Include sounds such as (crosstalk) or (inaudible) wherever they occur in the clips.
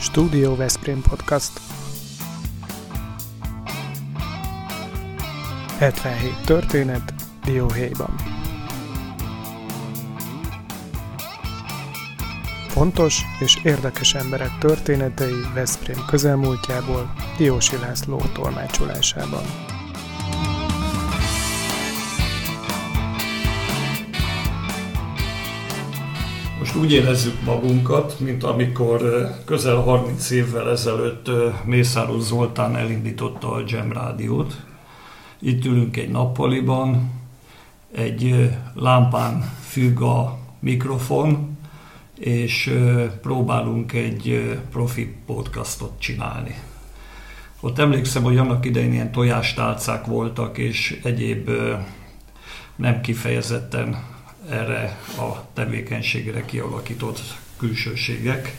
Studio Veszprém Podcast 77 történet Dióhéjban Fontos és érdekes emberek történetei Veszprém közelmúltjából Diósi László tolmácsolásában. Úgy érezzük magunkat, mint amikor közel 30 évvel ezelőtt Mészáros Zoltán elindította a Jam Rádiót. Itt ülünk egy nappaliban, egy lámpán függ a mikrofon, és próbálunk egy profi podcastot csinálni. Ott emlékszem, hogy annak idején ilyen tojástálcák voltak, és egyéb nem kifejezetten erre a tevékenységre kialakított külsőségek.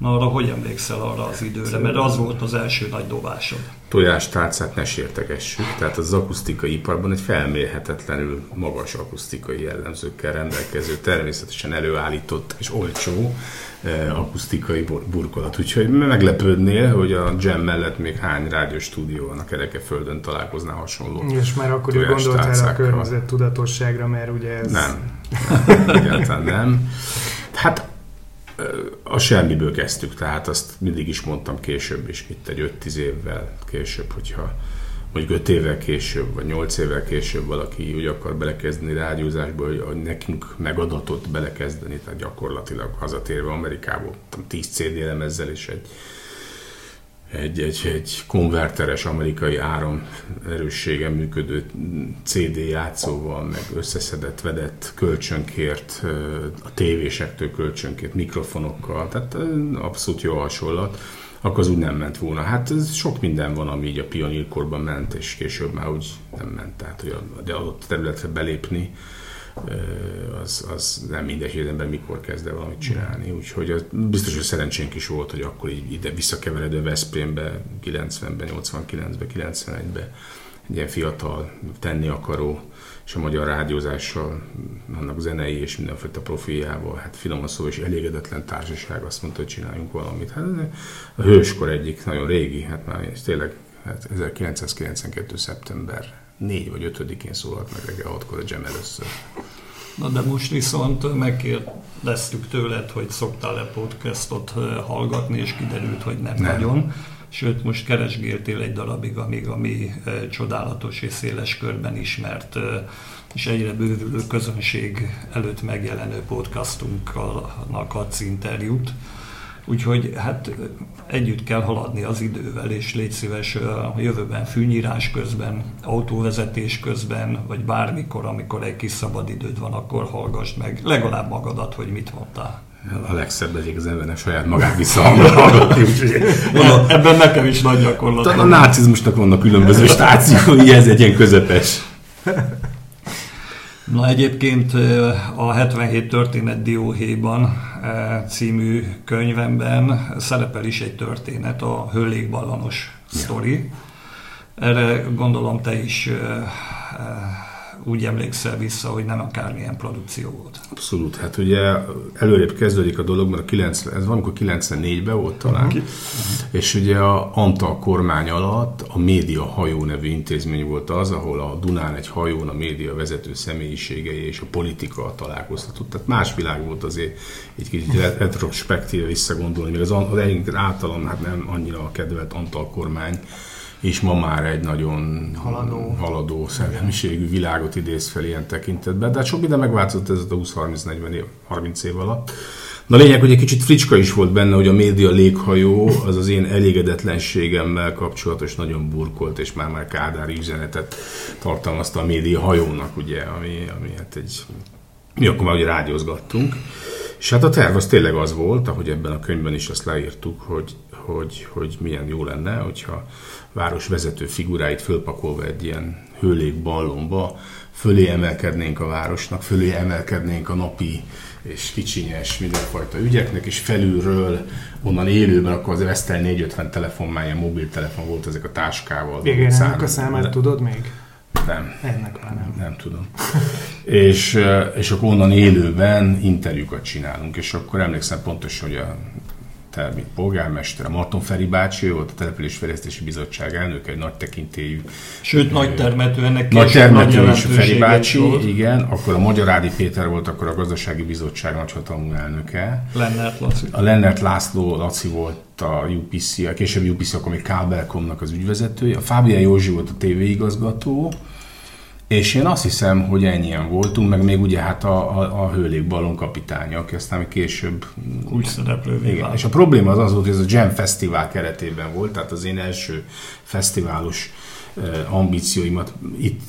Na arra hogy emlékszel arra az időre? Mert az volt az első nagy dobásod. Tojástálcát ne sértegessük, tehát az akusztikai iparban egy felmérhetetlenül magas akusztikai jellemzőkkel rendelkező, természetesen előállított és olcsó eh, akusztikai burkolat. Úgyhogy meglepődnél, hogy a Jam mellett még hány rádióstúdió van a Kerekeföldön találkozná hasonló És már akkor ő gondoltál a környezet tudatosságra, mert ugye ez... Nem, nem (laughs) egyáltalán nem. Hát a semmiből kezdtük, tehát azt mindig is mondtam később is, itt egy 5-10 évvel később, hogyha mondjuk 5 évvel később, vagy 8 évvel később valaki úgy akar belekezdeni rádiózásba, hogy, nekünk megadatott belekezdeni, tehát gyakorlatilag hazatérve Amerikából, 10 CD lemezzel és egy egy, egy, egy konverteres amerikai áram erőssége működő CD játszóval, meg összeszedett, vedett, kölcsönkért, a tévésektől kölcsönkért, mikrofonokkal, tehát abszolút jó hasonlat, akkor az úgy nem ment volna. Hát ez sok minden van, ami így a pionírkorban ment, és később már úgy nem ment. Tehát, hogy a, adott területre belépni, az, az nem mindegy, hogy az ember mikor kezd el valamit csinálni. Úgyhogy az biztos, hogy szerencsénk is volt, hogy akkor így ide visszakeveredő Veszprémbe 90-ben, 89-ben, 91-ben egy ilyen fiatal, tenni akaró, és a magyar rádiózással, annak zenei és mindenfajta profiljával, hát finoman szó és elégedetlen társaság azt mondta, hogy csináljunk valamit. Hát a hőskor egyik nagyon régi, hát már tényleg hát 1992. szeptember 4 vagy 5-én szólalt meg reggel 6 a Jam először. Na de most viszont megkérdeztük tőled, hogy szoktál-e podcastot hallgatni, és kiderült, hogy nem, nem. nagyon. Sőt, most keresgéltél egy darabig, amíg a mi csodálatos és széles körben ismert és egyre bővülő közönség előtt megjelenő podcastunknak adsz interjút. Úgyhogy hát együtt kell haladni az idővel, és légy szíves a jövőben fűnyírás közben, autóvezetés közben, vagy bármikor, amikor egy kis szabad időd van, akkor hallgass meg legalább magadat, hogy mit mondtál. A legszebb egyik az embernek saját magát visszahallgatni, (laughs) úgyhogy ebben nekem is nagy gyakorlat. A nácizmusnak vannak különböző stációi, ez egy ilyen közepes. (laughs) Na egyébként a 77 történet Dióhéjban című könyvemben szerepel is egy történet, a hőlégballanos sztori. Erre gondolom te is úgy emlékszel vissza, hogy nem akármilyen produkció volt. Abszolút, hát ugye előrébb kezdődik a dolog, mert a 90, ez valamikor 94-ben volt talán, uh-huh. és ugye a Antal kormány alatt a Média Hajó nevű intézmény volt az, ahol a Dunán egy hajón a média vezető személyiségei és a politika találkozhatott. Tehát más világ volt azért egy kicsit retrospektíve visszagondolni, még az, az általam hát nem annyira kedvelt Antal kormány, és ma már egy nagyon haladó, haladó szellemiségű világot idéz fel ilyen tekintetben. De hát sok minden megváltozott ez a 20-30-40 év, 30 év alatt. Na lényeg, hogy egy kicsit fricska is volt benne, hogy a média léghajó az az én elégedetlenségemmel kapcsolatos nagyon burkolt, és már már kádári üzenetet tartalmazta a média hajónak, ugye, ami, ami hát egy... Mi akkor már ugye rádiózgattunk. És hát a terv az tényleg az volt, ahogy ebben a könyvben is azt leírtuk, hogy, hogy, hogy milyen jó lenne, hogyha városvezető figuráit fölpakolva egy ilyen hőlék ballonba, fölé emelkednénk a városnak, fölé emelkednénk a napi és kicsinyes mindenfajta ügyeknek, és felülről, onnan élőben, akkor az Vestel 450 telefon, már ilyen mobiltelefon volt ezek a táskával. Igen, ennek a számát de... tudod még? Nem. Ennek már nem. Nem tudom. (laughs) és, és akkor onnan élőben interjúkat csinálunk, és akkor emlékszem pontosan, hogy a te, mint polgármester, a Marton Feri bácsi, volt a Településfejlesztési Bizottság elnöke, egy nagy tekintélyű. Sőt, nagy termető ennek Nagy termető is Feri bácsi, volt. igen. Akkor a Magyar Ádi Péter volt akkor a Gazdasági Bizottság nagyhatalmú elnöke. Lennert Laci. A Lennert László Laci volt a UPC, a későbbi UPC, akkor még Kábelkomnak az ügyvezetője. A Fábián Józsi volt a TV igazgató, és én azt hiszem, hogy ennyien voltunk, meg még ugye hát a, a, a hőlékballon kapitánya, aki aztán később... Úgy szereplő Igen, és a probléma az az volt, hogy ez a Jam Fesztivál keretében volt, tehát az én első fesztiválos ambícióimat itt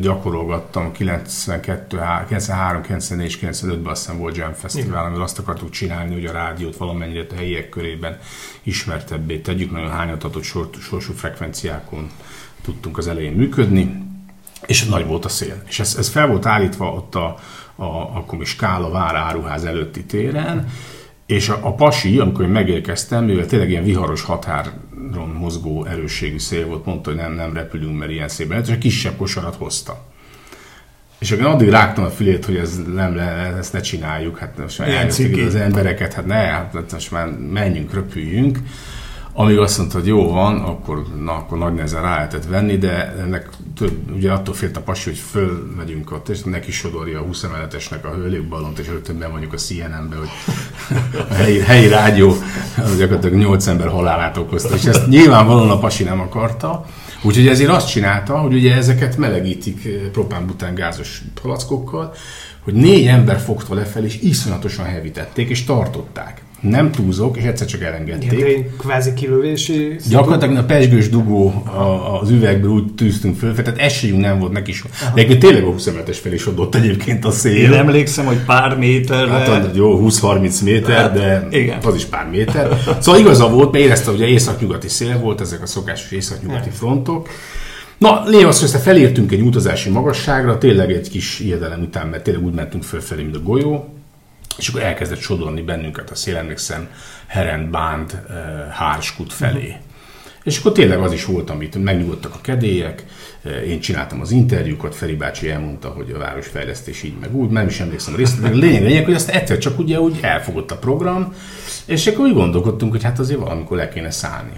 gyakorolgattam 92, 93, 94 és 95-ben azt hiszem volt Jam Fesztivál, amivel azt akartuk csinálni, hogy a rádiót valamennyire a helyiek körében ismertebbé tegyük, nagyon hányatatott sorsú frekvenciákon tudtunk az elején működni, és nagy volt a szél. És ez, ez fel volt állítva ott a, a, akkor is Skála vár áruház előtti téren, és a, a pasi, amikor én megérkeztem, mivel tényleg ilyen viharos határon mozgó erősségű szél volt, mondta, hogy nem, nem repülünk, mert ilyen szépen és a kisebb kosarat hozta. És akkor addig rágtam a fülét, hogy ez nem le, ezt ne csináljuk, hát most már az embereket, hát ne, hát most már menjünk, röpüljünk. Amíg azt mondta, hogy jó van, akkor, na, akkor nagy nehezen rá lehetett venni, de ennek több, ugye attól félt a pasi, hogy fölmegyünk ott, és neki sodorja a 20 emeletesnek a hőlékballont, és rögtön bemondjuk a CNN-be, hogy a helyi, helyi rádió gyakorlatilag 8 ember halálát okozta, és ezt nyilvánvalóan a pasi nem akarta, Úgyhogy ezért azt csinálta, hogy ugye ezeket melegítik eh, propán-bután gázos palackokkal, hogy négy ember fogta lefelé, és iszonyatosan hevítették, és tartották nem túlzok, és egyszer csak elengedték. Igen, kvázi kilövési... Gyakorlatilag a pesgős dugó a, az üvegből úgy tűztünk föl, tehát esélyünk nem volt neki is. De egyébként tényleg a 20 emetes felé sodott egyébként a szél. Én emlékszem, hogy pár méterre... Hát jó, 20-30 méter, hát, de igen. az is pár méter. Szóval igaza volt, mert érezte, hogy a északnyugati szél volt, ezek a szokásos északnyugati frontok. Na, lényeg az, hogy felértünk egy utazási magasságra, tényleg egy kis ijedelem után, mert tényleg úgy mentünk fölfelé, mint a golyó, és akkor elkezdett sodorni bennünket a szél, emlékszem, Herend Bánd, uh, Hárskut felé. Uh-huh. És akkor tényleg az is volt, amit megnyugodtak a kedélyek, én csináltam az interjúkat, Feri bácsi elmondta, hogy a városfejlesztés így meg úgy, nem is emlékszem a részletekre. Lényeg, lényeg, hogy azt egyszer csak ugye úgy elfogott a program, és akkor úgy gondolkodtunk, hogy hát azért valamikor le kéne szállni.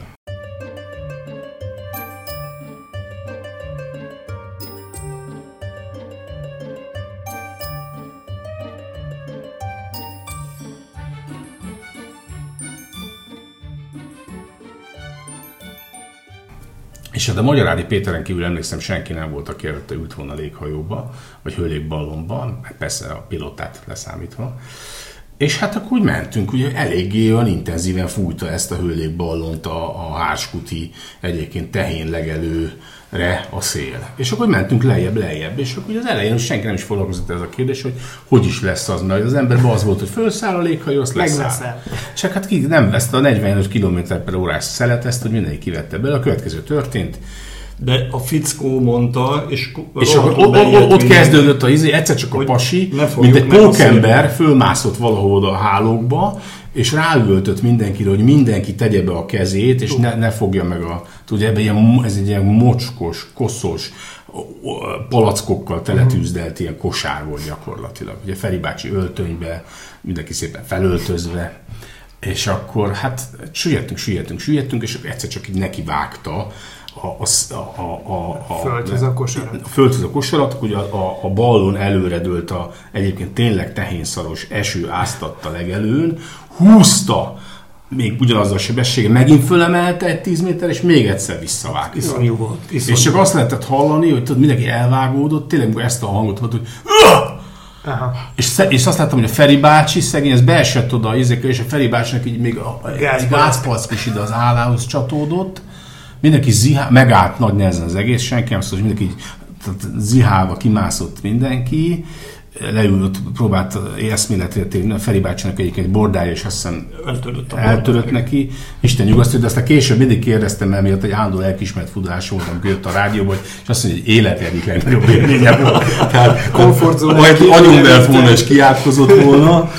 És hát a Magyarádi Péteren kívül emlékszem, senki nem volt, aki előtte ült volna léghajóba, vagy hőlégballonban, hát persze a pilotát leszámítva. És hát akkor úgy mentünk, ugye eléggé olyan intenzíven fújta ezt a hőlégballont a, a Hárskuti egyébként tehén legelő re a szél. És akkor mentünk lejjebb, lejjebb, és akkor az elején senki nem is foglalkozott ez a kérdés, hogy hogy is lesz az, mert az emberben az volt, hogy fölszáll a léghajó, azt leszáll. És hát ki nem ezt a 45 km per órás szelet, ezt, hogy mindenki kivette belőle. A következő történt, de a fickó mondta, és, és akkor ott, ott, ott kezdődött a izé, egyszer csak a pasi, mint egy pókember fölmászott valahol a hálókba, és ráüvöltött mindenkire, hogy mindenki tegye be a kezét, és ne, ne fogja meg a... Tudja, ebben ilyen, ez egy ilyen mocskos, koszos, palackokkal teletűzdelt ilyen kosár volt gyakorlatilag. Ugye Feri bácsi öltönybe, mindenki szépen felöltözve, és akkor hát süllyedtünk, süllyedtünk, süllyedtünk, és egyszer csak így neki vágta a, a, a, a, a földhöz a kosarat. A földhöz a kosarat, ugye a, a, a ballon előredőlt a egyébként tényleg tehénszaros eső áztatta legelőn, húzta még ugyanaz a sebessége, megint fölemelte egy 10 méter, és még egyszer visszavágta. Iszonyú volt. Iszonyú. És csak azt lehetett hallani, hogy tudod, mindenki elvágódott, tényleg ezt a hangot volt, hogy Aha. És, és azt láttam, hogy a Feri bácsi szegény, ez beesett oda a izékkel, és a Feri bácsinak így még a, egy gázpalack is ide az állához csatódott. Mindenki zihá, megállt nagy nehezen az egész, senki nem szólt, mindenki így zihálva kimászott mindenki, leült, próbált eszméletre térni, a Feri bácsinak egyik egy bordája, és azt hiszem eltörött, eltörött neki. Isten nyugasztó, de aztán később mindig kérdeztem, mert miatt egy állandó elkismert fudás volt, amikor jött a rádióban, és azt mondja, hogy élet egyik legnagyobb élménye volt. Tehát komfortzóna. Agyonvert volna és kiátkozott volna.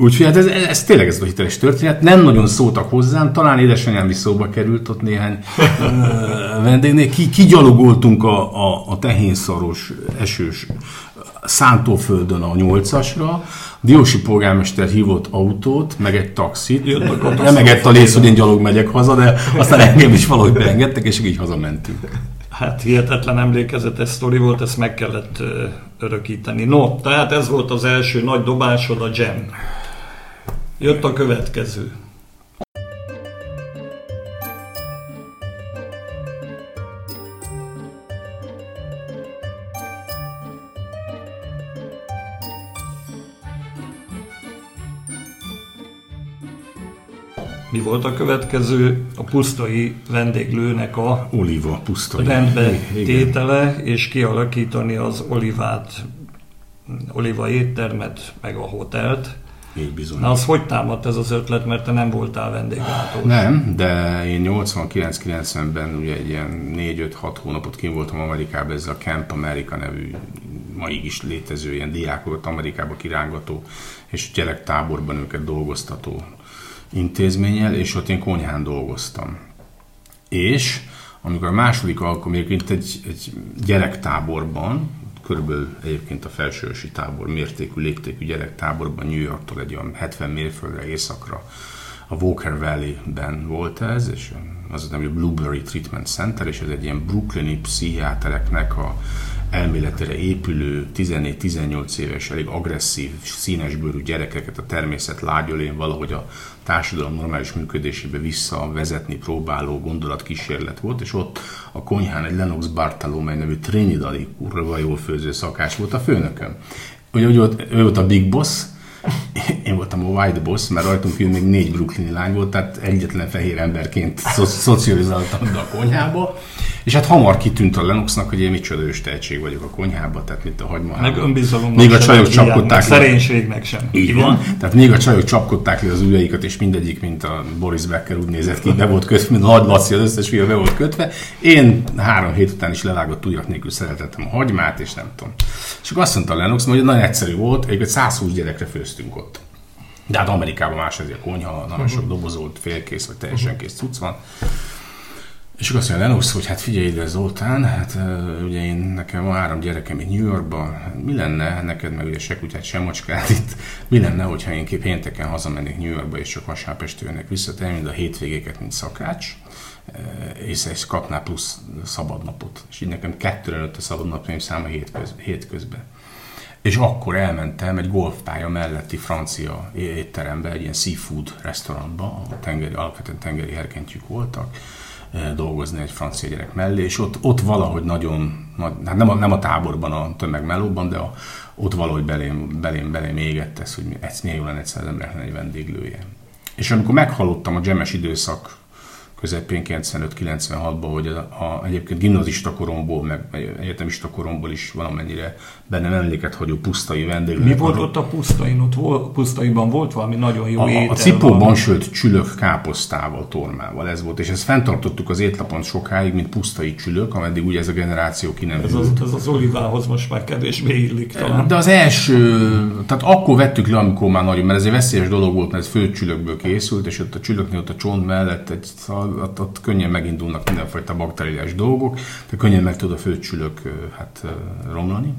Úgyhogy hát ez, ez, tényleg ez a hiteles történet. Nem nagyon szóltak hozzám, talán édesanyám is szóba került ott néhány vendégnél. Ki, kigyalogoltunk a, a, a tehénszaros, esős Szántóföldön a nyolcasra, Diósi polgármester hívott autót, meg egy taxit. Remegett a lész, hogy én gyalog megyek haza, de aztán engem is valahogy beengedtek, és így hazamentünk. Hát hihetetlen emlékezetes sztori volt, ezt meg kellett örökíteni. No, tehát ez volt az első nagy dobásod, a jam. Jött a következő. Mi volt a következő? A pusztai vendéglőnek a Oliva pusztai. rendbe tétele, és kialakítani az olivát, oliva éttermet, meg a hotelt. Így bizony. Na az hogy támadt ez az ötlet, mert te nem voltál vendéglátó? Nem, de én 89-90-ben ugye egy ilyen 4-5-6 hónapot kim voltam Amerikában ezzel a Camp America nevű maig is létező ilyen diákokat Amerikába kirángató és gyerektáborban őket dolgoztató intézménnyel, és ott én konyhán dolgoztam. És amikor a második alkalom egyébként egy, egy gyerektáborban, körülbelül egyébként a felsősi tábor mértékű, léptékű gyerektáborban New Yorktól egy olyan 70 mérföldre északra a Walker Valley-ben volt ez, és az a Blueberry Treatment Center, és ez egy ilyen brooklyni pszichiátereknek a elméletére épülő 14-18 éves, elég agresszív, színesbőrű gyerekeket a természet lágyolén valahogy a társadalom normális működésébe visszavezetni próbáló gondolatkísérlet volt, és ott a konyhán egy Lennox Bartolomé nevű Trinidadi kurva jól főző szakás volt a főnököm. Ugye, ugye ő volt a Big Boss, én voltam a White Boss, mert rajtunk kívül még négy brooklyni lány volt, tehát egyetlen fehér emberként szo- szocializáltam a konyhába. És hát hamar kitűnt a Lenoxnak, hogy én micsoda ős tehetség vagyok a konyhában, tehát mint a hagyma. Meg önbizalom. Még a csajok csapkodták. Szerénységnek sem. Így van. Tehát még a csajok csapkodták le az ujjaikat, és mindegyik, mint a Boris Becker úgy nézett ki, be volt kötve, mint a Nagy Laci, az összes fia be volt kötve. Én három hét után is levágott ujjak nélkül szeretettem a hagymát, és nem tudom. És akkor azt mondta a Lennox, hogy nagyon egyszerű volt, egyébként 120 gyerekre főztünk ott. De hát Amerikában más ez a konyha, nagyon sok dobozolt, félkész vagy teljesen kész cucc van. És akkor azt mondja Lennox, hogy hát figyelj ide Zoltán, hát ugye én nekem van három gyerekem itt New Yorkban, mi lenne neked meg ugye se kutyát, se macskát itt, mi lenne, hogyha én pénteken hazamennék New Yorkba, és csak vasárnap este jönnek vissza, te mind a hétvégéket, mint szakács, és ezt kapná plusz szabadnapot. És így nekem kettőre nőtt a szabadnapjaim száma hétköz, hétközben. És akkor elmentem egy golfpálya melletti francia étterembe, egy ilyen seafood restaurantba, ahol tengeri, alapvetően tengeri herkentjük voltak, dolgozni egy francia gyerek mellé, és ott, ott valahogy nagyon, hát nem a, nem a táborban, a tömegmelóban, de a, ott valahogy belém, belém, belém égett ez, hogy ez milyen jó lenne egyszer embernek egy vendéglője. És amikor meghallottam a gemes időszak közepén 95-96-ban, hogy a, a, egyébként gimnazista koromból, meg egyetemista koromból is valamennyire bennem emléket hagyó pusztai vendéglő. Mi volt ott a pusztain? Ott volt, pusztaiban volt valami nagyon jó a, étel? A cipóban sőt csülök káposztával, tormával ez volt, és ezt fenntartottuk az étlapon sokáig, mint pusztai csülök, ameddig ugye ez a generáció ki nem ez az, ez az olivához most már kevésbé illik talán. De az első, tehát akkor vettük le, amikor már nagyon, mert ez egy veszélyes dolog volt, mert ez főcsülökből készült, és ott a csülöknél ott a csont mellett egy, ott, ott könnyen megindulnak mindenfajta bakteriális dolgok, de könnyen meg tud a főcsülök hát, romlani.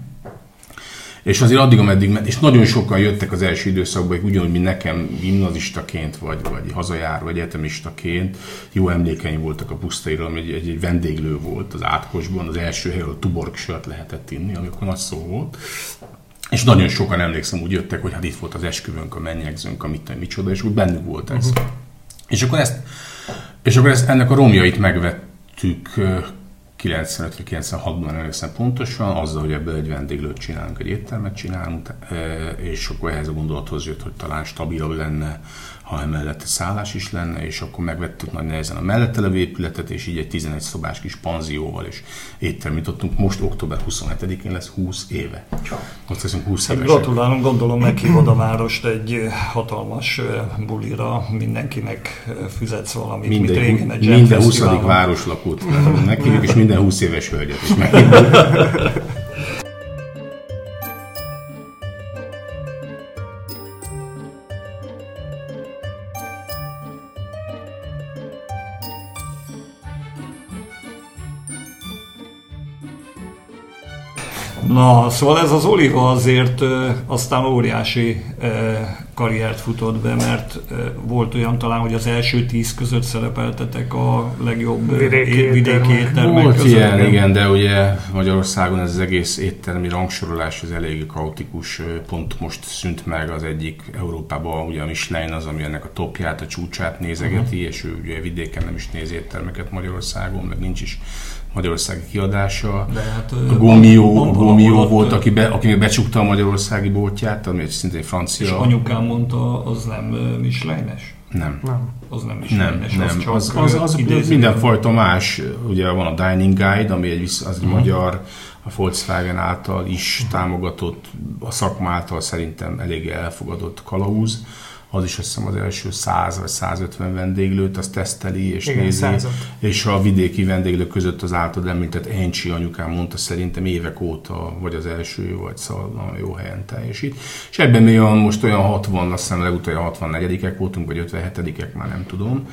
És azért addig, ameddig, és nagyon sokan jöttek az első időszakban, ugyanúgy, mint nekem gimnazistaként, vagy, vagy hazajár, vagy egyetemistaként, jó emlékeim voltak a pusztairól, ami egy, egy, egy vendéglő volt az átkosban, az első hely, ahol tuborg sört lehetett inni, ami akkor nagy szó volt. És nagyon sokan emlékszem, úgy jöttek, hogy hát itt volt az esküvőnk, a mennyegzőnk, a mit, micsoda, és úgy bennük volt ez. Uh-huh. És akkor ezt, és akkor ezt, ennek a romjait megvettük 95-96-ban emlékszem pontosan, azzal, hogy ebből egy vendéglőt csinálunk, egy éttermet csinálunk, és akkor ehhez a gondolathoz jött, hogy talán stabilabb lenne, ha emellett szállás is lenne, és akkor megvettük nagy nehezen a mellette levő épületet, és így egy 11 szobás kis panzióval és éttermet nyitottunk. Most október 27-én lesz 20 éve. Most leszünk 20 éve. Gratulálunk, gondolom meghívod a várost egy hatalmas bulira, mindenkinek fizetsz valamit, minden, mint régen egy Minden 20. városlakót (laughs) meghívjuk, és minden 20 éves hölgyet is meghívjuk. (laughs) Na, szóval ez az Oliva azért aztán óriási karriert futott be, mert volt olyan talán, hogy az első tíz között szerepeltetek a legjobb vidéki, vidéki éttermek Volt között. ilyen, igen, de ugye Magyarországon ez az egész éttermi rangsorolás az elég kaotikus, pont most szűnt meg az egyik Európában, ugye a Michelin az, ami ennek a topját, a csúcsát nézegeti, uh-huh. és ő ugye vidéken nem is néz éttermeket Magyarországon, meg nincs is magyarországi kiadása. De hát, a Gomio, a Gomio volt, aki, be, aki becsukta a magyarországi boltját, ami egy szintén francia. És anyukám mondta, az nem Michelines? Nem. nem. Az nem is nem, nem. Az, csak az, az, az mindenfajta más. Ugye van a Dining Guide, ami egy, az egy uh-huh. magyar, a Volkswagen által is uh-huh. támogatott, a szakma által szerintem eléggé elfogadott kalauz az is azt hiszem az első 100 vagy 150 vendéglőt, azt teszteli és Igen, nézi. Százat. És a vidéki vendéglők között az által említett Encsi anyukám mondta szerintem évek óta, vagy az első, vagy szóval jó helyen teljesít. És ebben mi olyan, most olyan 60, azt hiszem legutóbb 64-ek voltunk, vagy 57-ek, már nem tudom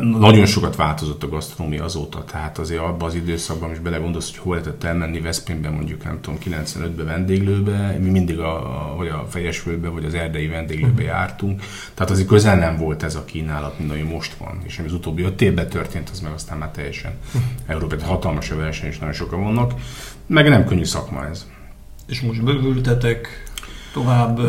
nagyon sokat változott a gasztronómia azóta, tehát azért abban az időszakban is belegondolsz, hogy hol lehetett elmenni Veszprémben mondjuk nem tudom 95-ben vendéglőbe, mi mindig a, vagy a Fejesföldbe, vagy az erdei vendéglőbe mhm. jártunk, tehát azért közel nem volt ez a kínálat, mint ami most van, és ami az utóbbi öt évben történt, az meg aztán már teljesen mhm. Európában hatalmas a verseny, és nagyon sokan vannak, meg nem könnyű szakma ez. És most bővültetek tovább?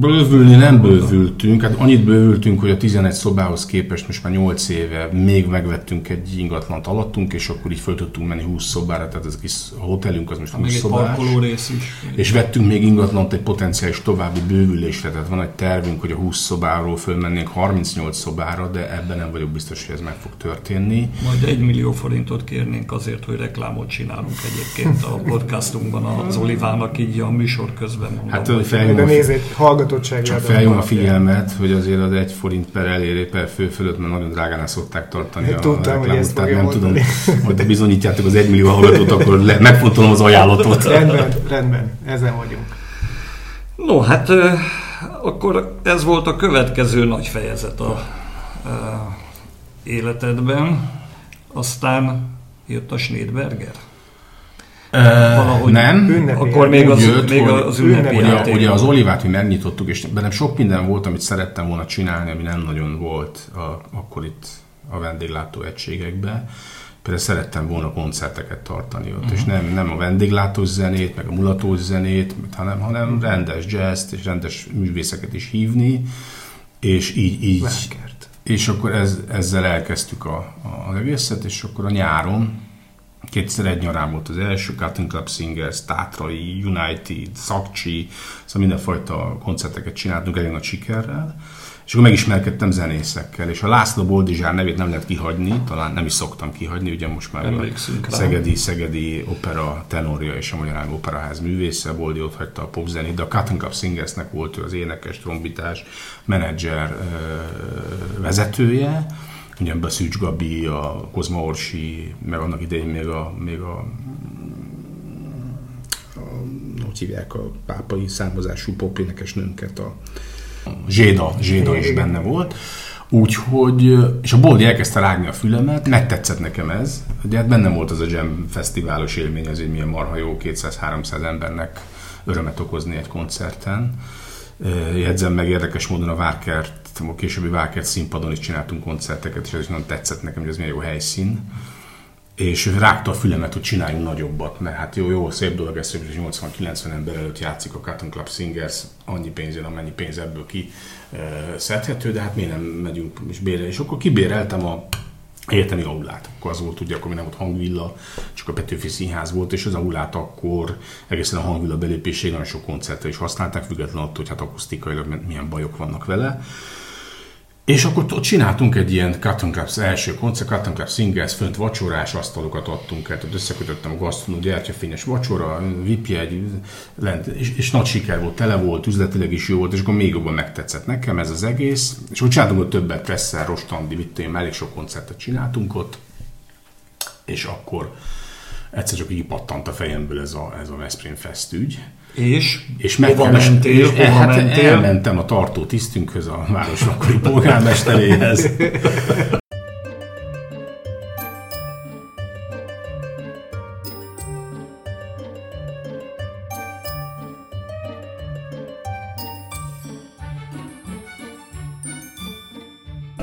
Bővülni nem bővültünk, hát annyit bővültünk, hogy a 11 szobához képest most már 8 éve még megvettünk egy ingatlant alattunk, és akkor így föl tudtunk menni 20 szobára, tehát ez a kis hotelünk az most 20 szobás. rész is. És vettünk még ingatlant egy potenciális további bővülésre, tehát van egy tervünk, hogy a 20 szobáról fölmennénk 38 szobára, de ebben nem vagyok biztos, hogy ez meg fog történni. Majd egy millió forintot kérnénk azért, hogy reklámot csinálunk egyébként a (laughs) podcastunkban az Olivának így a műsor közben. Mondom, hát felhívom, de nézzét, hallgatottságra. Csak felhívom a figyelmet, hogy azért az egy forint per eléré per fő fölött, mert nagyon drágán szokták tartani a Tudtam, reklámot, hogy ezt tehát nem mondani. tudom, (laughs) hogy te bizonyítjátok az egymillió hallgatót, akkor le, megfontolom az ajánlatot. rendben, rendben, ezen vagyunk. No, hát akkor ez volt a következő nagy fejezet a, a életedben. Aztán jött a Schneidberger. Valahogy nem. Akkor még az, jött, még az ünnepi ugye, ugye az olivát mi megnyitottuk, és bennem sok minden volt, amit szerettem volna csinálni, ami nem nagyon volt a, akkor itt a vendéglátó egységekben. Például szerettem volna koncerteket tartani ott, uh-huh. és nem, nem a vendéglátós zenét, meg a mulatós zenét, hanem, hanem rendes jazz és rendes művészeket is hívni, és így, így és akkor ez, ezzel elkezdtük a, a, az egészet, és akkor a nyáron Kétszer egy nyarán volt az első, Cotton Club Singers, Tátrai, United, Szakcsi, szóval mindenfajta koncerteket csináltunk elég nagy sikerrel. És akkor megismerkedtem zenészekkel, és a László Boldizsár nevét nem lehet kihagyni, talán nem is szoktam kihagyni, ugye most már a Szegedi, Szegedi opera tenorja és a Magyar Operaház művésze, Boldi ott hagyta a popzenét, de a Cotton Club Singersnek volt ő az énekes, trombitás, menedzser, vezetője, ugye a Szűcs Gabi, a Kozma Orsi, meg annak idején még a, még a, a hogy hívják a pápai származású popénekes nőnket, a, a Zséda, Zséda is benne volt. Úgyhogy, és a Boldi elkezdte rágni a fülemet, megtetszett nekem ez. Ugye hát bennem volt az a Jam fesztiválos élmény, az egy milyen marha jó 200-300 embernek örömet okozni egy koncerten. Jegyzem meg érdekes módon a Várkert a későbbi Vákert színpadon is csináltunk koncerteket, és ez is nagyon tetszett nekem, hogy ez milyen jó helyszín. És rágta a fülemet, hogy csináljunk nagyobbat, mert hát jó, jó, szép dolog ez, hogy 80-90 ember előtt játszik a Cotton Club Singers, annyi pénzért, amennyi pénz ebből ki szedhető, de hát miért nem megyünk és bérel. És akkor kibéreltem a egyetemi aulát. Akkor az volt, ugye, akkor még nem volt hangvilla, csak a Petőfi Színház volt, és az aulát akkor egészen a hangvilla belépésig nagyon sok koncertre is használták, függetlenül attól, hogy hát akusztikailag milyen bajok vannak vele. És akkor ott csináltunk egy ilyen Cotton Club első koncert, Cotton Club Singers, fönt vacsorás asztalokat adtunk el, tehát összekötöttem a gasztronó, gyertyafényes vacsora, egy lent, és, és, nagy siker volt, tele volt, üzletileg is jó volt, és akkor még jobban megtetszett nekem ez az egész. És úgy csináltunk ott többet, Presszer, Rostandi, mit én, elég sok koncertet csináltunk ott, és akkor egyszer csak így pattant a fejemből ez a, ez a Veszprém Fest ügy, és? És hova mentél? És, hova hát mentél? Elmentem a tartó tisztünkhöz, a város akkori polgármesteréhez.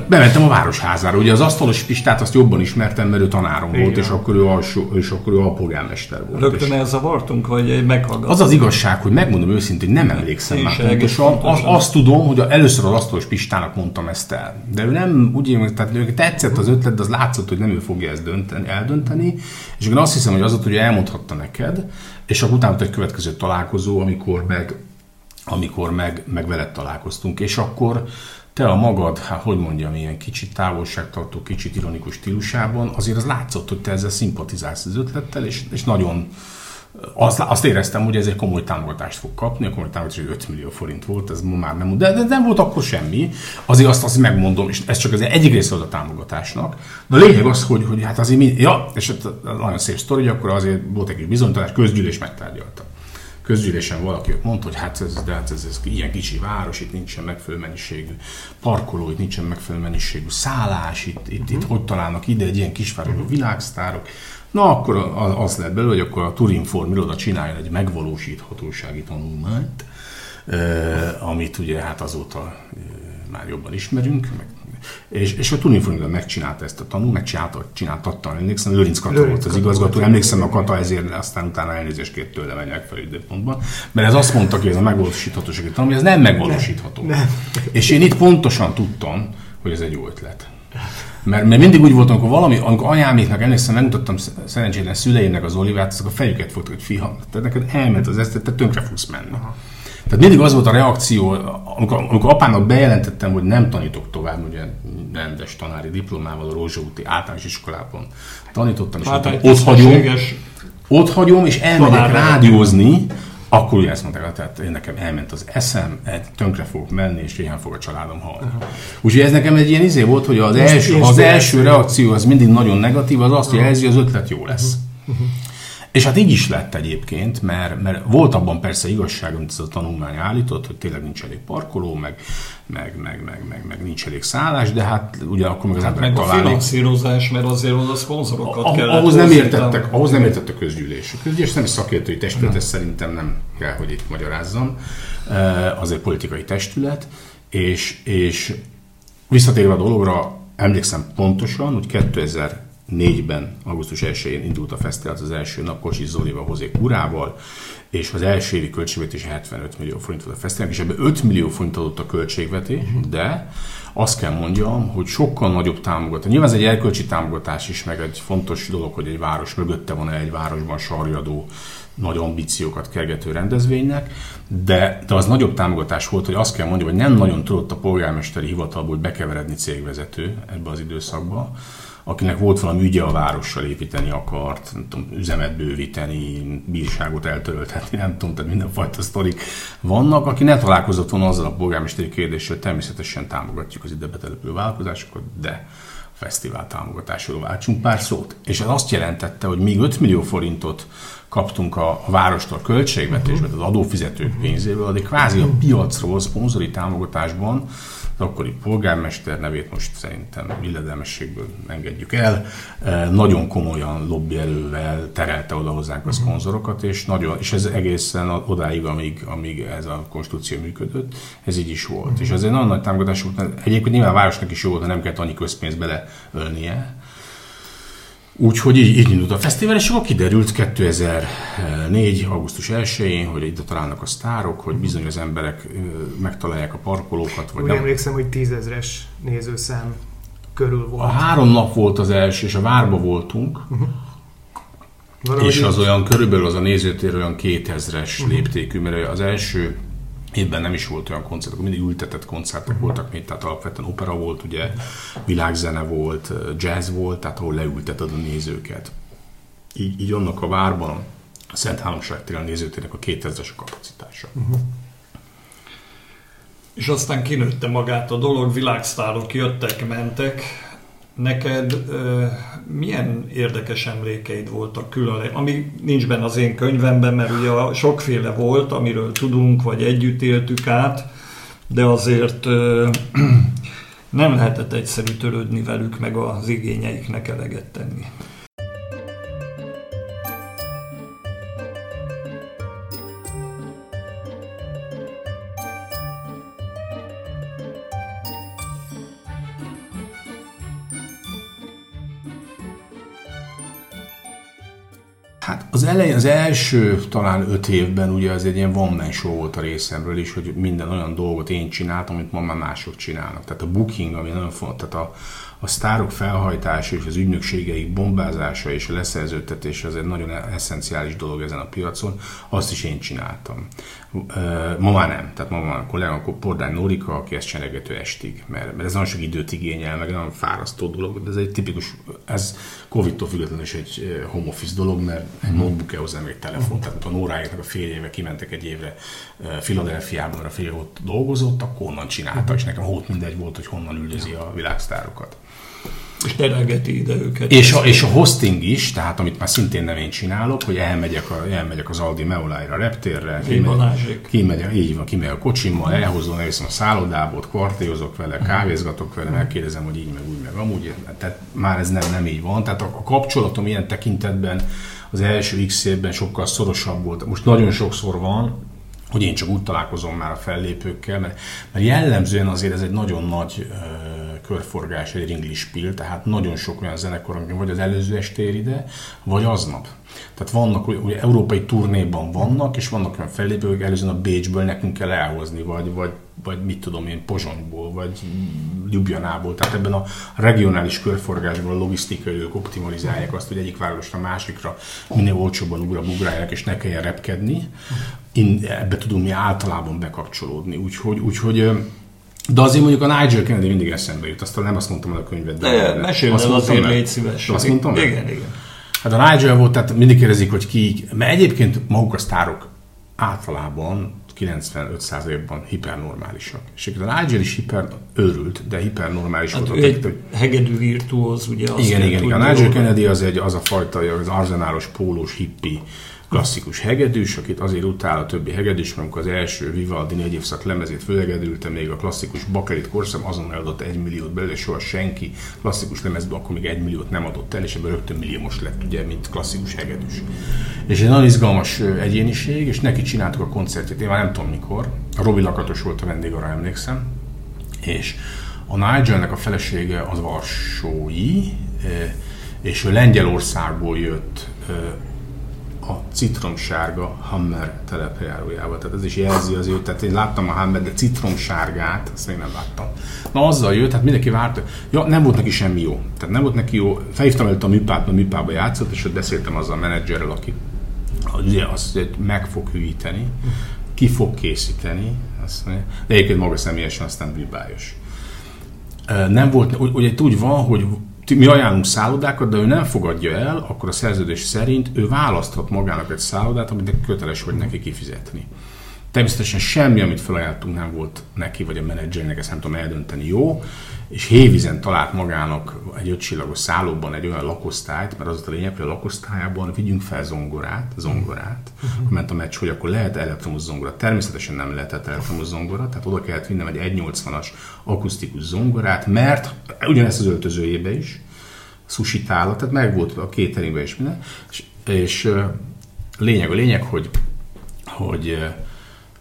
Bementem a Városházára. Ugye az asztalos Pistát azt jobban ismertem, mert ő tanárom Igen. volt, és akkor ő, alsó, és akkor ő alpolgármester volt. Rögtön elzavartunk, vagy egy meghallgatás? Az az igazság, hogy megmondom őszintén, hogy nem emlékszem már pontosan. Az, azt tudom, hogy először az asztalos Pistának mondtam ezt el. De ő nem, úgy tehát ő tetszett az ötlet, de az látszott, hogy nem ő fogja ezt dönteni, eldönteni. És akkor azt hiszem, hogy az ott, hogy elmondhatta neked, és akkor utána egy következő találkozó, amikor meg amikor meg, meg veled találkoztunk, és akkor te a magad, hát hogy mondjam, ilyen kicsit távolságtartó, kicsit ironikus stílusában, azért az látszott, hogy te ezzel szimpatizálsz az ötlettel, és, és nagyon azt, azt éreztem, hogy ez egy komoly támogatást fog kapni, a komoly támogatás 5 millió forint volt, ez már nem, de, de nem volt akkor semmi. Azért azt, azt megmondom, és ez csak az egyik része volt a támogatásnak. De a lényeg az, hogy, hogy hát azért mi, ja, és nagyon szép sztori, hogy akkor azért volt egy kis bizonytalanás, közgyűlés megtárgyalta közgyűlésen valaki mondta, hogy hát ez, de hát ez, ez ilyen kicsi város, itt nincsen megfelelő mennyiségű parkoló, itt nincsen megfelelő mennyiségű szállás, itt, itt, uh-huh. itt mhm. hogy találnak ide egy ilyen kisvárosban uh-huh. világsztárok. Na, akkor az lett belőle, hogy akkor a Turinform iroda csináljon egy megvalósíthatósági tanulmányt, eh, amit ugye hát azóta eh, már jobban ismerünk, meg és, és a Turing megcsinálta ezt a tanul, megcsinálta, csináltatta, emlékszem, Lőrinc Kata volt az igazgató, emlékszem a Kata ezért aztán utána elnézést kért tőle menj megfelelő időpontban, mert ez azt mondta hogy ez a megvalósíthatósági tanul, ez nem megvalósítható. Nem, nem. És én itt pontosan tudtam, hogy ez egy jó ötlet. Mert, mert mindig úgy voltam, amikor valami, amikor anyáméknak emlékszem, megmutattam szerencsétlen szüleimnek az olivát, azok a fejüket fogtak, hogy fiam, te neked elment az ezt, te tönkre fogsz menni. Aha. Tehát mindig az volt a reakció, amikor, amikor apának bejelentettem, hogy nem tanítok tovább, ugye rendes tanári diplomával a Rózsa általános iskolában tanítottam, és hát ott hagyom, ott hagyom, és elmegyek rádiózni, akkor ugye ezt mondták, tehát én nekem elment az eszem, tönkre fogok menni, és ilyen fog a családom halni. Uh-huh. Úgyhogy ez nekem egy ilyen izé volt, hogy az első, az első reakció az mindig nagyon negatív, az azt jelzi, hogy az ötlet jó lesz. Uh-huh. És hát így is lett egyébként, mert, mert volt abban persze igazság, amit ez a tanulmány állított, hogy tényleg nincs elég parkoló, meg, meg, meg, meg, meg, meg nincs elég szállás, de hát ugye akkor meg az hát emberek meg találni. a finanszírozás, mert azért oda szponzorokat ah, kellett. Ahhoz nem értettek, ahhoz nem értett a közgyűlés. A közgyűlés nem szakértői testület, ezt szerintem nem kell, hogy itt magyarázzam. Azért politikai testület, és, és visszatérve a dologra, emlékszem pontosan, hogy 2000 2004-ben, augusztus 1-én indult a fesztivál, az első nap Kocsis Zolival, Hozé Kurával, és az első évi költségvetés 75 millió forint volt a fesztivál, és ebben 5 millió forint adott a költségvetés, de azt kell mondjam, hogy sokkal nagyobb támogatás. Nyilván ez egy erkölcsi támogatás is, meg egy fontos dolog, hogy egy város mögötte van egy városban sarjadó, nagy ambíciókat kergető rendezvénynek, de, de az nagyobb támogatás volt, hogy azt kell mondjam, hogy nem nagyon tudott a polgármesteri hivatalból bekeveredni cégvezető ebbe az időszakba, akinek volt valami ügye a várossal építeni akart, nem tudom, üzemet bővíteni, bírságot eltöröltetni, nem tudom, tehát mindenfajta sztorik vannak, aki ne találkozott volna azzal a polgármesteri kérdéssel, természetesen támogatjuk az ide betelepülő vállalkozásokat, de a fesztivál támogatásról váltsunk pár szót. És ez azt jelentette, hogy még 5 millió forintot kaptunk a, a várostól költségvetésben, az adófizetők pénzéből, addig kvázi a piacról, szponzori támogatásban akkori polgármester nevét most szerintem illedelmességből engedjük el, e, nagyon komolyan lobbyerővel terelte oda hozzánk a mhm. szponzorokat, és, nagyon, és ez egészen odáig, amíg, amíg ez a konstitúció működött, ez így is volt. Uh-huh. És azért nagyon nagy támogatás volt, egyébként nyilván a városnak is jó volt, nem kellett annyi közpénzt beleölnie, Úgyhogy így, így indult a fesztivál, és akkor kiderült 2004. augusztus 1-én, hogy ide találnak a sztárok, hogy bizony az emberek megtalálják a parkolókat. Vagy Úgy nem. emlékszem, hogy tízezres nézőszám körül volt. A három nap volt az első, és a várba voltunk, uh-huh. és az olyan körülbelül az a nézőtér olyan 2000-es uh-huh. léptékű, mert az első évben nem is volt olyan koncert, akkor mindig ültetett koncertek uh-huh. voltak, mint tehát alapvetően opera volt, ugye, világzene volt, jazz volt, tehát ahol leülteted a nézőket. Így, így annak a várban a Szent Háromság téren nézőtérnek a 2000-es kapacitása. Uh-huh. És aztán kinőtte magát a dolog, világsztárok jöttek, mentek, Neked ö, milyen érdekes emlékeid voltak külön, ami nincs benne az én könyvemben, mert ugye sokféle volt, amiről tudunk, vagy együtt éltük át, de azért ö, (clears throat) nem lehetett egyszerű törődni velük, meg az igényeiknek eleget tenni. Elején, az első talán öt évben ugye az egy ilyen one man show volt a részemről is, hogy minden olyan dolgot én csináltam, amit ma már mások csinálnak. Tehát a booking, ami nagyon fontos, tehát a, a sztárok felhajtása és az ügynökségeik bombázása és a leszerződtetése az egy nagyon eszenciális dolog ezen a piacon, azt is én csináltam. Ma már nem, tehát ma már a kollégám, Pordány Norika, aki ezt csenegető estig, mert, mert ez nagyon sok időt igényel, meg nagyon fárasztó dolog, de ez egy tipikus, ez Covid-tól függetlenül is egy home office dolog, mert egy mhm. notebook hozzá, meg egy telefon, tehát a Nóráiknak a férjével kimentek egy évre Filadelfiában, a férje ott dolgozott, akkor onnan csinálta, és nekem hót mindegy volt, hogy honnan üldözi a világsztárokat. És terelgeti ide őket. És a, és a hosting is, tehát amit már szintén nem én csinálok, hogy elmegyek, a, elmegyek az Aldi Meulájra reptérre, kimegy, kimegy, így van, kimegy a kocsimmal, elhozom, elviszem a szállodából, kvartéozok vele, kávézgatok vele, megkérdezem, hogy így meg úgy meg amúgy, tehát már ez nem, nem így van. Tehát a, a kapcsolatom ilyen tekintetben az első x évben sokkal szorosabb volt. Most nagyon sokszor van, hogy én csak úgy találkozom már a fellépőkkel, mert, mert jellemzően azért ez egy nagyon nagy uh, körforgás, egy ringlispil, tehát nagyon sok olyan zenekar, ami vagy az előző este ér ide, vagy aznap. Tehát vannak, ugye európai turnéban vannak, és vannak olyan fellépők, előzően a Bécsből nekünk kell elhozni, vagy, vagy, vagy mit tudom én, Pozsonyból, vagy Ljubljanából. Tehát ebben a regionális körforgásban a logisztikai ők optimalizálják azt, hogy egyik városra másikra minél olcsóbban ugra bugrálják, és ne kelljen repkedni. Én ebbe tudunk mi általában bekapcsolódni. Úgyhogy, úgyhogy de azért mondjuk a Nigel Kennedy mindig eszembe jut, aztán nem azt mondtam el a könyvet. De, de mesélj el azért, légy szíves. Azt mondtam Igen, el? igen. Hát a Nigel volt, tehát mindig kérdezik, hogy ki, mert egyébként maguk a sztárok általában 95%-ban hipernormálisak. És a Nigel is hiper őrült, de hipernormális hát volt. Ő egy hogy... hegedű virtuóz, ugye? Igen, igen, igen. A Nigel Kennedy az, egy, az a fajta, az arzenálos pólós hippi klasszikus hegedűs, akit azért utál a többi hegedűs, mert amikor az első Vivaldi négy évszak lemezét fölhegedülte, még a klasszikus bakelit korszak azon eladott egy milliót belőle, soha senki klasszikus lemezbe akkor még egy milliót nem adott el, és ebből rögtön milliómos lett, ugye, mint klasszikus hegedűs. És egy nagyon izgalmas egyéniség, és neki csináltuk a koncertjét, én már nem tudom mikor, a Robi Lakatos volt a vendég, arra emlékszem, és a Nigelnek a felesége az Varsói, és ő Lengyelországból jött a citromsárga Hammer telepjárójával. Tehát ez is jelzi az ő, tehát én láttam a Hammer, de citromsárgát, azt még nem láttam. Na azzal jött, tehát mindenki várta, ja, nem volt neki semmi jó. Tehát nem volt neki jó, felhívtam előtt a műpát, mert műpába játszott, és ott beszéltem azzal a menedzserrel, aki ugye azt meg fog hűíteni, ki fog készíteni, azt mondja, de egyébként maga személyesen aztán bűbályos. Nem volt, ugye úgy van, hogy mi ajánlunk szállodákat, de ő nem fogadja el, akkor a szerződés szerint ő választhat magának egy szállodát, amit köteles vagy neki kifizetni. Természetesen semmi, amit felajánlottunk nem volt neki, vagy a menedzsernek, ezt nem tudom eldönteni jó, és Hévizen talált magának egy ötcsillagos szállóban egy olyan lakosztályt, mert az a lényeg, hogy a lakosztályában vigyünk fel zongorát, zongorát, uh-huh. ment a meccs, hogy akkor lehet elektromos zongora. Természetesen nem lehetett elektromos zongora, tehát oda kellett vinnem egy 1.80-as akusztikus zongorát, mert ugyanezt az öltözőjébe is, sushi tálat, tehát meg volt a cateringben is minden, és, és lényeg a lényeg, hogy, hogy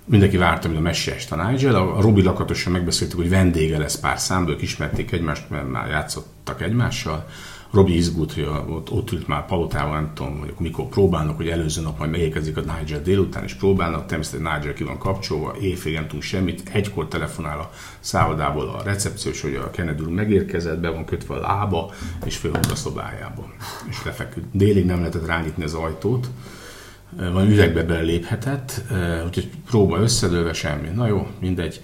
mindenki várta, hogy a messiás a Nigel. A Robi lakatosan megbeszéltük, hogy vendége lesz pár számból, ők ismerték egymást, mert már játszottak egymással. Robi izgult, hogy ott, ott ült már palotával, nem tudom, hogy mikor próbálnak, hogy előző nap majd megérkezik a Nigel délután, és próbálnak, természetesen Nigel ki van kapcsolva, éjfél nem tudunk semmit, egykor telefonál a szállodából a recepciós, hogy a Kennedy úr megérkezett, be van kötve a lába, és fölhúz a szobájába, és lefeküdt. Délig nem lehetett rányitni az ajtót, van üvegbe beléphetett, úgyhogy próba összedőlve semmi. Na jó, mindegy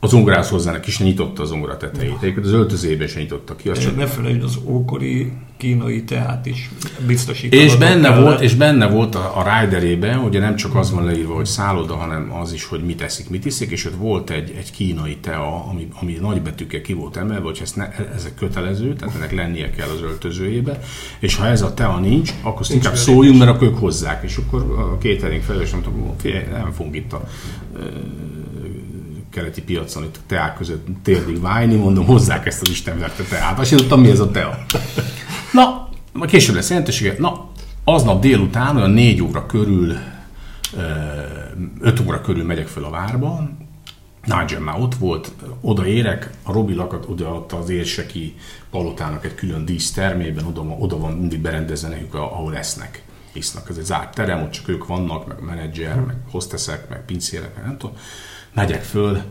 az zongorához hozzának is nyitotta az zongora tetejét. Egyébként az öltözébe sem nyitotta ki. Azt csak... Ne felejtsd, az ókori kínai teát is biztosít. És benne el. volt, és benne volt a, a riderében, ugye nem csak az van leírva, hogy szálloda, hanem az is, hogy mit eszik, mit iszik, és ott volt egy, egy kínai tea, ami, ami nagybetűkkel ki volt emelve, hogy ez ne, ezek kötelező, tehát ennek lennie kell az öltözőjébe, és ha ez a tea nincs, akkor nincs inkább szóljunk, mert akkor ők hozzák, és akkor a catering felelős, nem tudom, nem fogunk itt a keleti piacon, itt a teák között térdig válni, mondom, hozzák ezt az istenverte teát. Azt tudtam, mi ez a tea. Na, később lesz jelentősége. Na, aznap délután, olyan négy óra körül, öt óra körül megyek fel a várba, Nigel már ott volt, odaérek, a Robi lakat oda az érseki palotának egy külön dísztermében, oda, oda van mindig berendezve nekük, ahol lesznek isznak. Ez egy zárt terem, ott csak ők vannak, meg menedzser, meg hosteszek, meg pincérek, meg nem tudom. Megyek föl,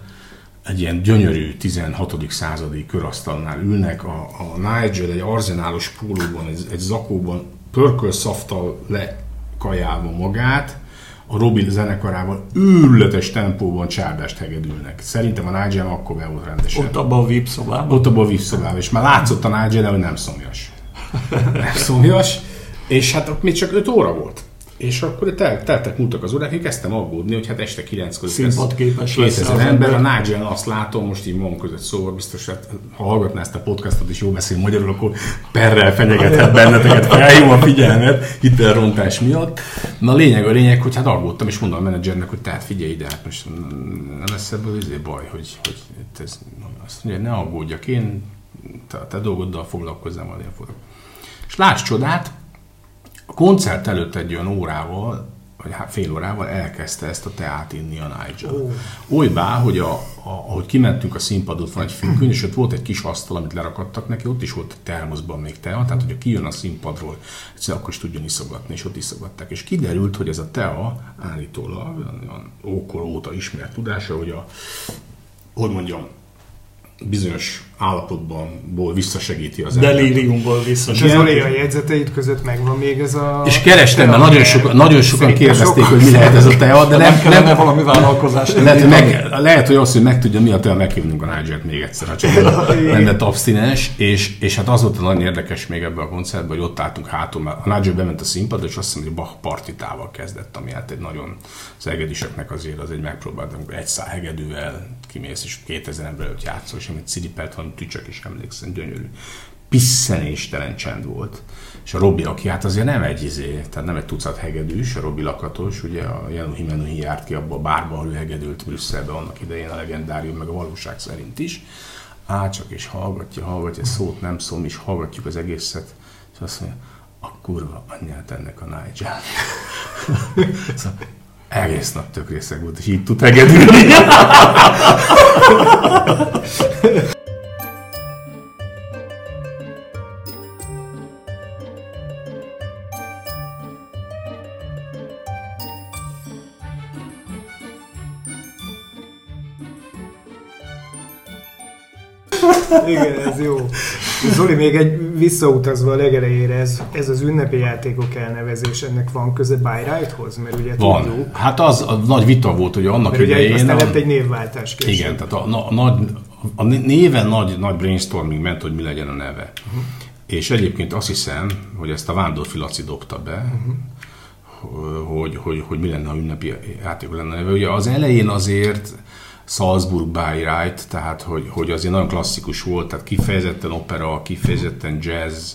egy ilyen gyönyörű 16. századi körasztalnál ülnek, a, a Nigel egy arzenálos pólóban, egy, egy zakóban pörkölszaftal lekajálva magát, a Robin zenekarával őrületes tempóban csárdást hegedülnek. Szerintem a Nigel akkor be volt rendesen. Ott abban a VIP szobában? Ott abban a VIP szobában, és már látszott a Nigel, hogy nem szomjas. (laughs) nem szomjas, és hát ott még csak 5 óra volt. És akkor tel, teltek múltak az órák, én kezdtem aggódni, hogy hát este 9-kor Színpadképes 2000 ember, a Nigel azt látom, most így magam között szóval biztos, hát, ha hallgatná ezt a podcastot és jó beszél magyarul, akkor perrel fenyegethet benneteket, felhívom a figyelmet hitelrontás miatt. Na a lényeg a lényeg, hogy hát aggódtam, és mondom a menedzsernek, hogy tehát figyelj ide, hát most nem lesz ebből izé baj, hogy, hogy ez, azt mondja, ne aggódjak, én te, te dolgoddal foglalkozzam, én fogok. És láss csodát, a koncert előtt egy olyan órával, vagy hát fél órával elkezdte ezt a teát inni a Nigel. Oh. Olybá, hogy a, a, ahogy kimentünk a színpadot, van egy függöny, és ott volt egy kis asztal, amit lerakadtak neki, ott is volt a termoszban még tea, tehát hogyha kijön a színpadról, egyszer akkor is tudjon iszogatni, és ott iszogatták. És kiderült, hogy ez a tea állítólag, ókor óta ismert tudása, hogy a, hogy mondjam, bizonyos állapotban visszasegíti az embert. Delíriumból visszasegíti. És az a jegyzeteid között megvan még ez a... És kerestem, mert nagyon, sokan, nagyon sokan kérdezték, hogy mi lehet ez a tea, de nem, nem nem, valami vállalkozás. Lehet, meg, lehet, hogy az, hogy megtudja, mi a tea, meghívnunk a nigel még egyszer, csak nem (laughs) lett abstinens, és, és hát az volt a nagyon érdekes még ebben a koncertben, hogy ott álltunk hátul, mert a Nigel bement a színpadra, és azt hiszem, hogy Bach partitával kezdett, ami hát egy nagyon az egediseknek azért az egy megpróbált, amikor egy szál hegedűvel kimész, és 2000 ember előtt játszol, és amit Cidipelt van, tücsök is emlékszem, gyönyörű. Pisszenéstelen csend volt. És a Robi, aki hát azért nem egy izé, tehát nem egy tucat hegedűs, a Robi lakatos, ugye a Janu Himenuhi járt ki abba a bárba, ahol ő hegedült Brüsszelbe annak idején a legendárium, meg a valóság szerint is. Á, csak és hallgatja, hallgatja, szót nem szól, és hallgatjuk az egészet, és azt mondja, a kurva anyját ennek a Nigel. (laughs) szóval egész nap tök részeg volt, és így tud hegedülni. (laughs) Igen, ez jó. Zoli, még egy visszautazva a legelejére, ez, ez az ünnepi játékok elnevezés, ennek van köze Byrite-hoz? Mert ugye van. tudjuk. Hát az a nagy vita volt, hogy annak Mert idején... Ugye lett egy névváltás később. Igen, tehát a, a, nagy, a néven nagy, nagy brainstorming ment, hogy mi legyen a neve. Uh-huh. És egyébként azt hiszem, hogy ezt a Vándorfi Laci dobta be, uh-huh. hogy, hogy, hogy mi lenne a ünnepi játék lenne neve. Ugye az elején azért Salzburg by Right, tehát hogy, hogy azért nagyon klasszikus volt, tehát kifejezetten opera, kifejezetten jazz,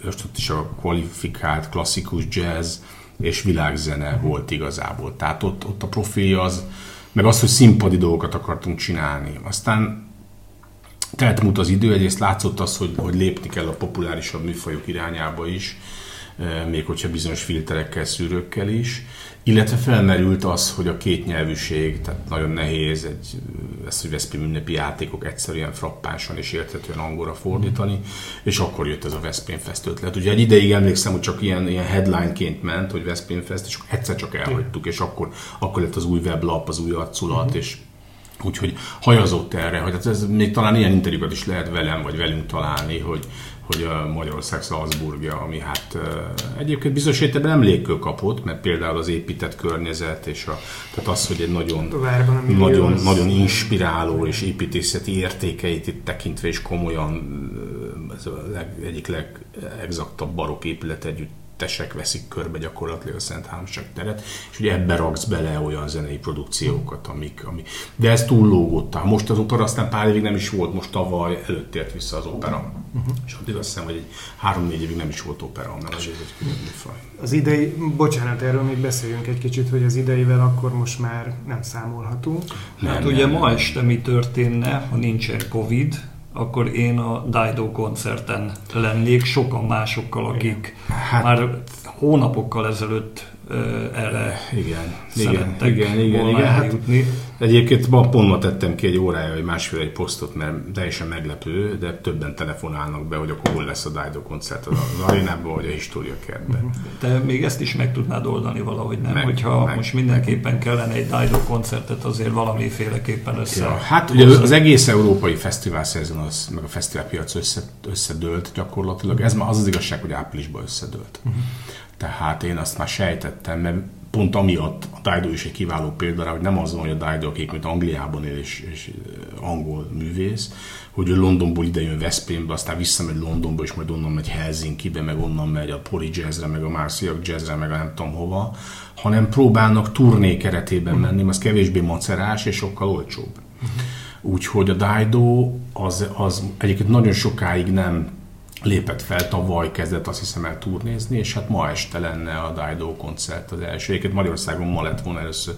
és ott is a kvalifikált klasszikus jazz és világzene volt igazából. Tehát ott, ott a profilja az, meg az, hogy színpadi dolgokat akartunk csinálni. Aztán telt az idő, egyrészt látszott az, hogy, hogy lépni kell a populárisabb műfajok irányába is, eh, még hogyha bizonyos filterekkel, szűrőkkel is, illetve felmerült az, hogy a két nyelvűség, tehát nagyon nehéz egy, ezt, hogy Veszprém ünnepi játékok egyszerűen frappánsan és érthetően angolra fordítani, és akkor jött ez a Veszprém Fest ötlet. Ugye egy ideig emlékszem, hogy csak ilyen, ilyen headlineként ment, hogy Veszprém Fest, és egyszer csak elhagytuk, és akkor, akkor lett az új weblap, az új arculat, mm. és Úgyhogy hajazott erre, hogy hát ez még talán ilyen interjúkat is lehet velem vagy velünk találni, hogy, hogy a Magyarország Salzburgja, ami hát egyébként bizonyos értelemben nem légkő kapott, mert például az épített környezet, és a, tehát az, hogy egy nagyon, Várban, nagyon, nagyon inspiráló és építészeti értékeit itt tekintve is komolyan ez a leg, egyik legexaktabb barokk épület együtt tesek veszik körbe gyakorlatilag a Szent Háromság teret, és ugye ebbe raksz bele olyan zenei produkciókat, amik, ami... de ez túllógott. Most az opera aztán pár évig nem is volt, most tavaly előtt ért vissza az opera. Uh-huh. És addig azt hiszem, hogy egy három-négy évig nem is volt opera, mert azért egy külön műfaj. Az idei, bocsánat, erről még beszéljünk egy kicsit, hogy az ideivel akkor most már nem számolhatunk. Nem, hát nem, ugye nem. ma este mi történne, ha nincsen Covid, akkor én a Dido koncerten lennék, sokan másokkal, akik hát, már hónapokkal ezelőtt erre igen, igen, igen, igen, igen. Hát, egyébként ma pont ma tettem ki egy órája, vagy másfél egy posztot, mert teljesen meglepő, de többen telefonálnak be, hogy akkor hol lesz a Dido koncert az arénában, vagy a História kertben. Te még ezt is meg tudnád oldani valahogy, nem? Meg, Hogyha meg, most mindenképpen kellene egy Dido koncertet azért valamiféleképpen össze. Ja, hát ugye az egész európai fesztivál szezon, az, meg a fesztiválpiac össze, összedőlt gyakorlatilag. Ez már az az igazság, hogy áprilisban összedőlt. Uh-huh. Tehát én azt már sejtettem, mert pont amiatt a Dido is egy kiváló példa hogy nem az van, hogy a Dido, akik mint Angliában él és, és angol művész, hogy ő Londonból ide jön Veszprémbe, aztán visszamegy Londonba, és majd onnan megy Helsinki-be, meg onnan megy a Poli Jazzre, meg a Marciak Jazzre, meg a nem tudom hova, hanem próbálnak turné keretében menni, az kevésbé macerás és sokkal olcsóbb. Uh-huh. Úgyhogy a Dido az, az egyébként nagyon sokáig nem lépett fel, tavaly kezdett azt hiszem el turnézni, és hát ma este lenne a Dido koncert az első. Egyébként Magyarországon ma lett volna először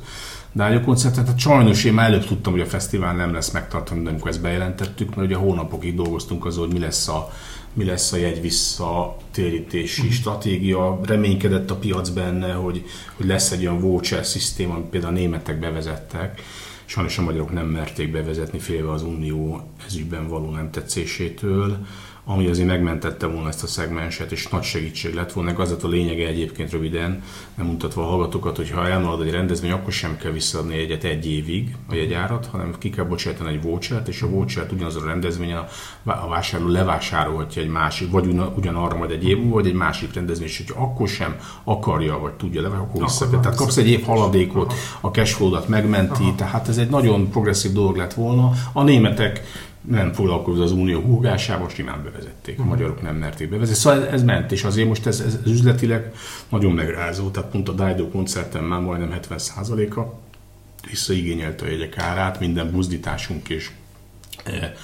Dido koncert, tehát sajnos én már előbb tudtam, hogy a fesztivál nem lesz megtartani, de amikor ezt bejelentettük, mert ugye hónapokig dolgoztunk azon, hogy mi lesz a, mi lesz a jegy visszatérítési uh-huh. stratégia. Reménykedett a piac benne, hogy, hogy lesz egy olyan voucher szisztém, amit például a németek bevezettek. Sajnos a magyarok nem merték bevezetni, félve az unió ezügyben való nem tetszésétől ami azért megmentette volna ezt a szegmenset, és nagy segítség lett volna. Az a lényege egyébként röviden, nem mutatva a hallgatókat, hogy ha elmarad egy rendezvény, akkor sem kell visszaadni egyet egy évig a jegyárat, hanem ki kell bocsátani egy vouchert, és a vouchert ugyanaz a rendezvény a, vásárló levásárolhatja egy másik, vagy ugyanarra majd egy év, vagy egy másik rendezvény, és hogyha akkor sem akarja, vagy tudja le, akkor vissza. Tehát kapsz egy év haladékot, a cashflow-dat megmenti, Aha. tehát ez egy nagyon progresszív dolog lett volna. A németek nem foglalkozott az unió húgásával, simán bevezették. A magyarok nem merték bevezetni. Szóval ez, ez ment, és azért most ez, ez üzletileg nagyon megrázó. Tehát pont a Dido koncerten már majdnem 70%-a visszaigényelte a jegyek árát, minden buzdításunk és e,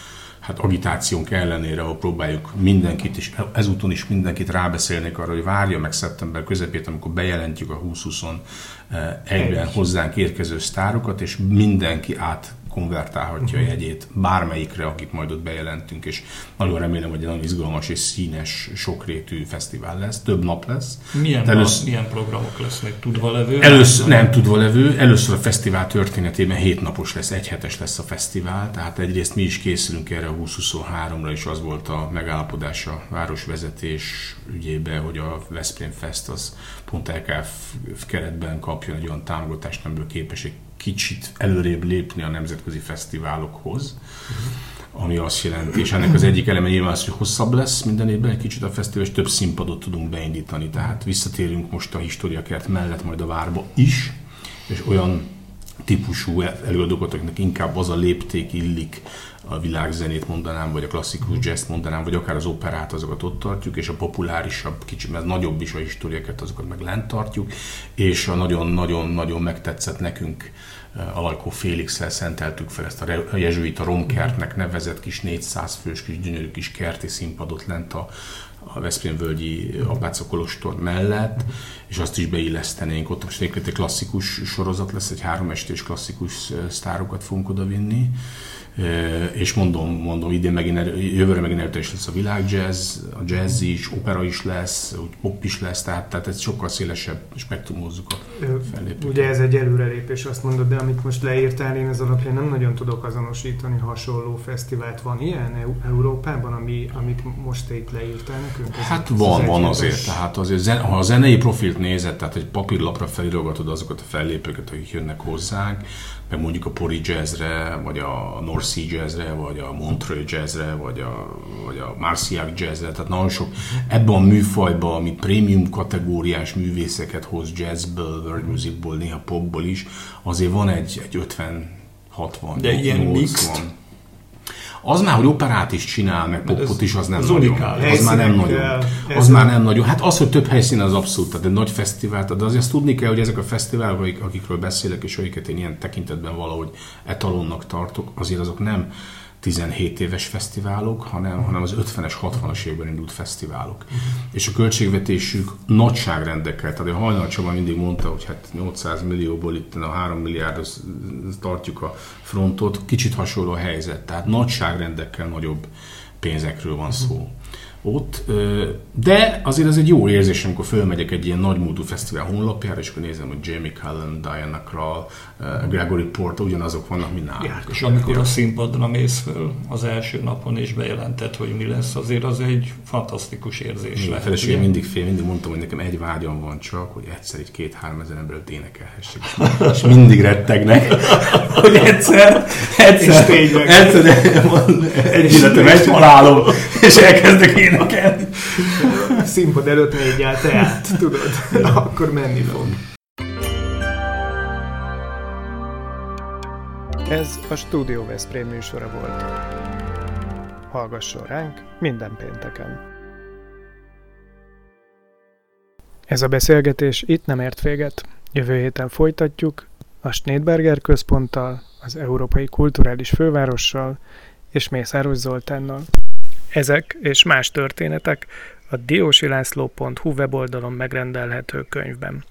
hát agitációnk ellenére, ahol próbáljuk mindenkit, és ezúton is mindenkit rábeszélnék arra, hogy várja meg szeptember közepét, amikor bejelentjük a 2021-ben hozzánk érkező sztárokat, és mindenki át konvertálhatja uh-huh. a jegyét bármelyikre, akit majd ott bejelentünk, és nagyon remélem, hogy egy nagyon izgalmas és színes, sokrétű fesztivál lesz, több nap lesz. Milyen, először, milyen programok lesznek? Tudva levő? Először, nem tudva levő. Először a fesztivál történetében hét napos lesz, egy hetes lesz a fesztivál, tehát egyrészt mi is készülünk erre a 2023-ra, és az volt a megállapodás a városvezetés ügyében, hogy a Veszprém Fest az pont LKF keretben kapjon egy olyan támogatást, amiből képes egy kicsit előrébb lépni a nemzetközi fesztiválokhoz, ami azt jelenti, és ennek az egyik eleme nyilván az, hogy hosszabb lesz minden évben egy kicsit a fesztivál, és több színpadot tudunk beindítani, tehát visszatérünk most a historiakert mellett majd a várba is, és olyan típusú előadókat, akiknek inkább az a lépték illik, a világzenét mondanám, vagy a klasszikus jazz mondanám, vagy akár az operát, azokat ott tartjuk, és a populárisabb, kicsit mert nagyobb is a historiákat, azokat meg lent tartjuk, és a nagyon-nagyon-nagyon megtetszett nekünk eh, Alajkó Félixel szenteltük fel ezt a jezsuita romkertnek nevezett kis 400 fős kis gyönyörű kis kerti színpadot lent a, a Veszprém völgyi Apáca Kolostor mellett, és azt is beillesztenénk. Ott most egy klasszikus sorozat lesz, egy három estés klasszikus eh, sztárokat fogunk oda vinni és mondom, mondom, idén megint, jövőre megint erőteljes lesz a világjazz, a jazz is, opera is lesz, úgy pop is lesz, tehát, tehát ez sokkal szélesebb spektrumhozzuk a fellépőt. Ugye ez egy előrelépés, azt mondod, de amit most leírtál, én ez alapján nem nagyon tudok azonosítani hasonló fesztivált. Van ilyen Európában, ami, amit most itt leírtál nekünk? Ez hát van, van azért. Tehát azért, ha a zenei profilt nézed, tehát egy papírlapra felirogatod azokat a fellépőket, akik jönnek hozzánk, meg mondjuk a Pori Jazzre, vagy a North Sea Jazzre, vagy a Montreux Jazzre, vagy a, vagy a Marciac Jazzre, tehát nagyon sok ebben a műfajban, ami prémium kategóriás művészeket hoz jazzből, world musicból, néha popból is, azért van egy, egy 50 60 De ilyen mixed az már, hogy operát is csinál, meg popot is, az nem az nagyon. Az már nem nagyon. Az már nem nagyon. Hát az, hogy több helyszín az abszolút, tehát egy nagy fesztivál, de azért azt tudni kell, hogy ezek a fesztiválok, akikről beszélek, és amiket én ilyen tekintetben valahogy etalonnak tartok, azért azok nem 17 éves fesztiválok, hanem, hanem az 50-es, 60-as évben indult fesztiválok. És a költségvetésük nagyságrendekkel, tehát a Hajnal Csaba mindig mondta, hogy hát 800 millióból itt a 3 milliárd tartjuk a frontot, kicsit hasonló a helyzet, tehát nagyságrendekkel nagyobb pénzekről van szó. Ott, de azért ez egy jó érzés, amikor fölmegyek egy ilyen nagymódú fesztivál honlapjára, és akkor nézem, hogy Jamie Cullen, Diana Krall, Gregory Porter, ugyanazok vannak, mint nálunk. Ja, és amikor a színpadra mész föl az első napon, és bejelentett, hogy mi lesz, azért az egy fantasztikus érzés Igen, lehet. Feleségem mindig fél, mindig mondtam, hogy nekem egy vágyam van csak, hogy egyszer egy két-három ezer embert énekelhessek. És mindig rettegnek, (laughs) hogy egyszer, egyszer, egyszer, egyszer egy életem, egy halálom, és elkezdek énekelni. Színpad előtt még el teát, tudod, akkor menni fog. Ez a Studio Veszprém műsora volt. Hallgasson ránk minden pénteken. Ez a beszélgetés itt nem ért véget. Jövő héten folytatjuk a Schneidberger központtal, az Európai Kulturális Fővárossal és Mészáros Zoltánnal. Ezek és más történetek a diósilászló.hu weboldalon megrendelhető könyvben.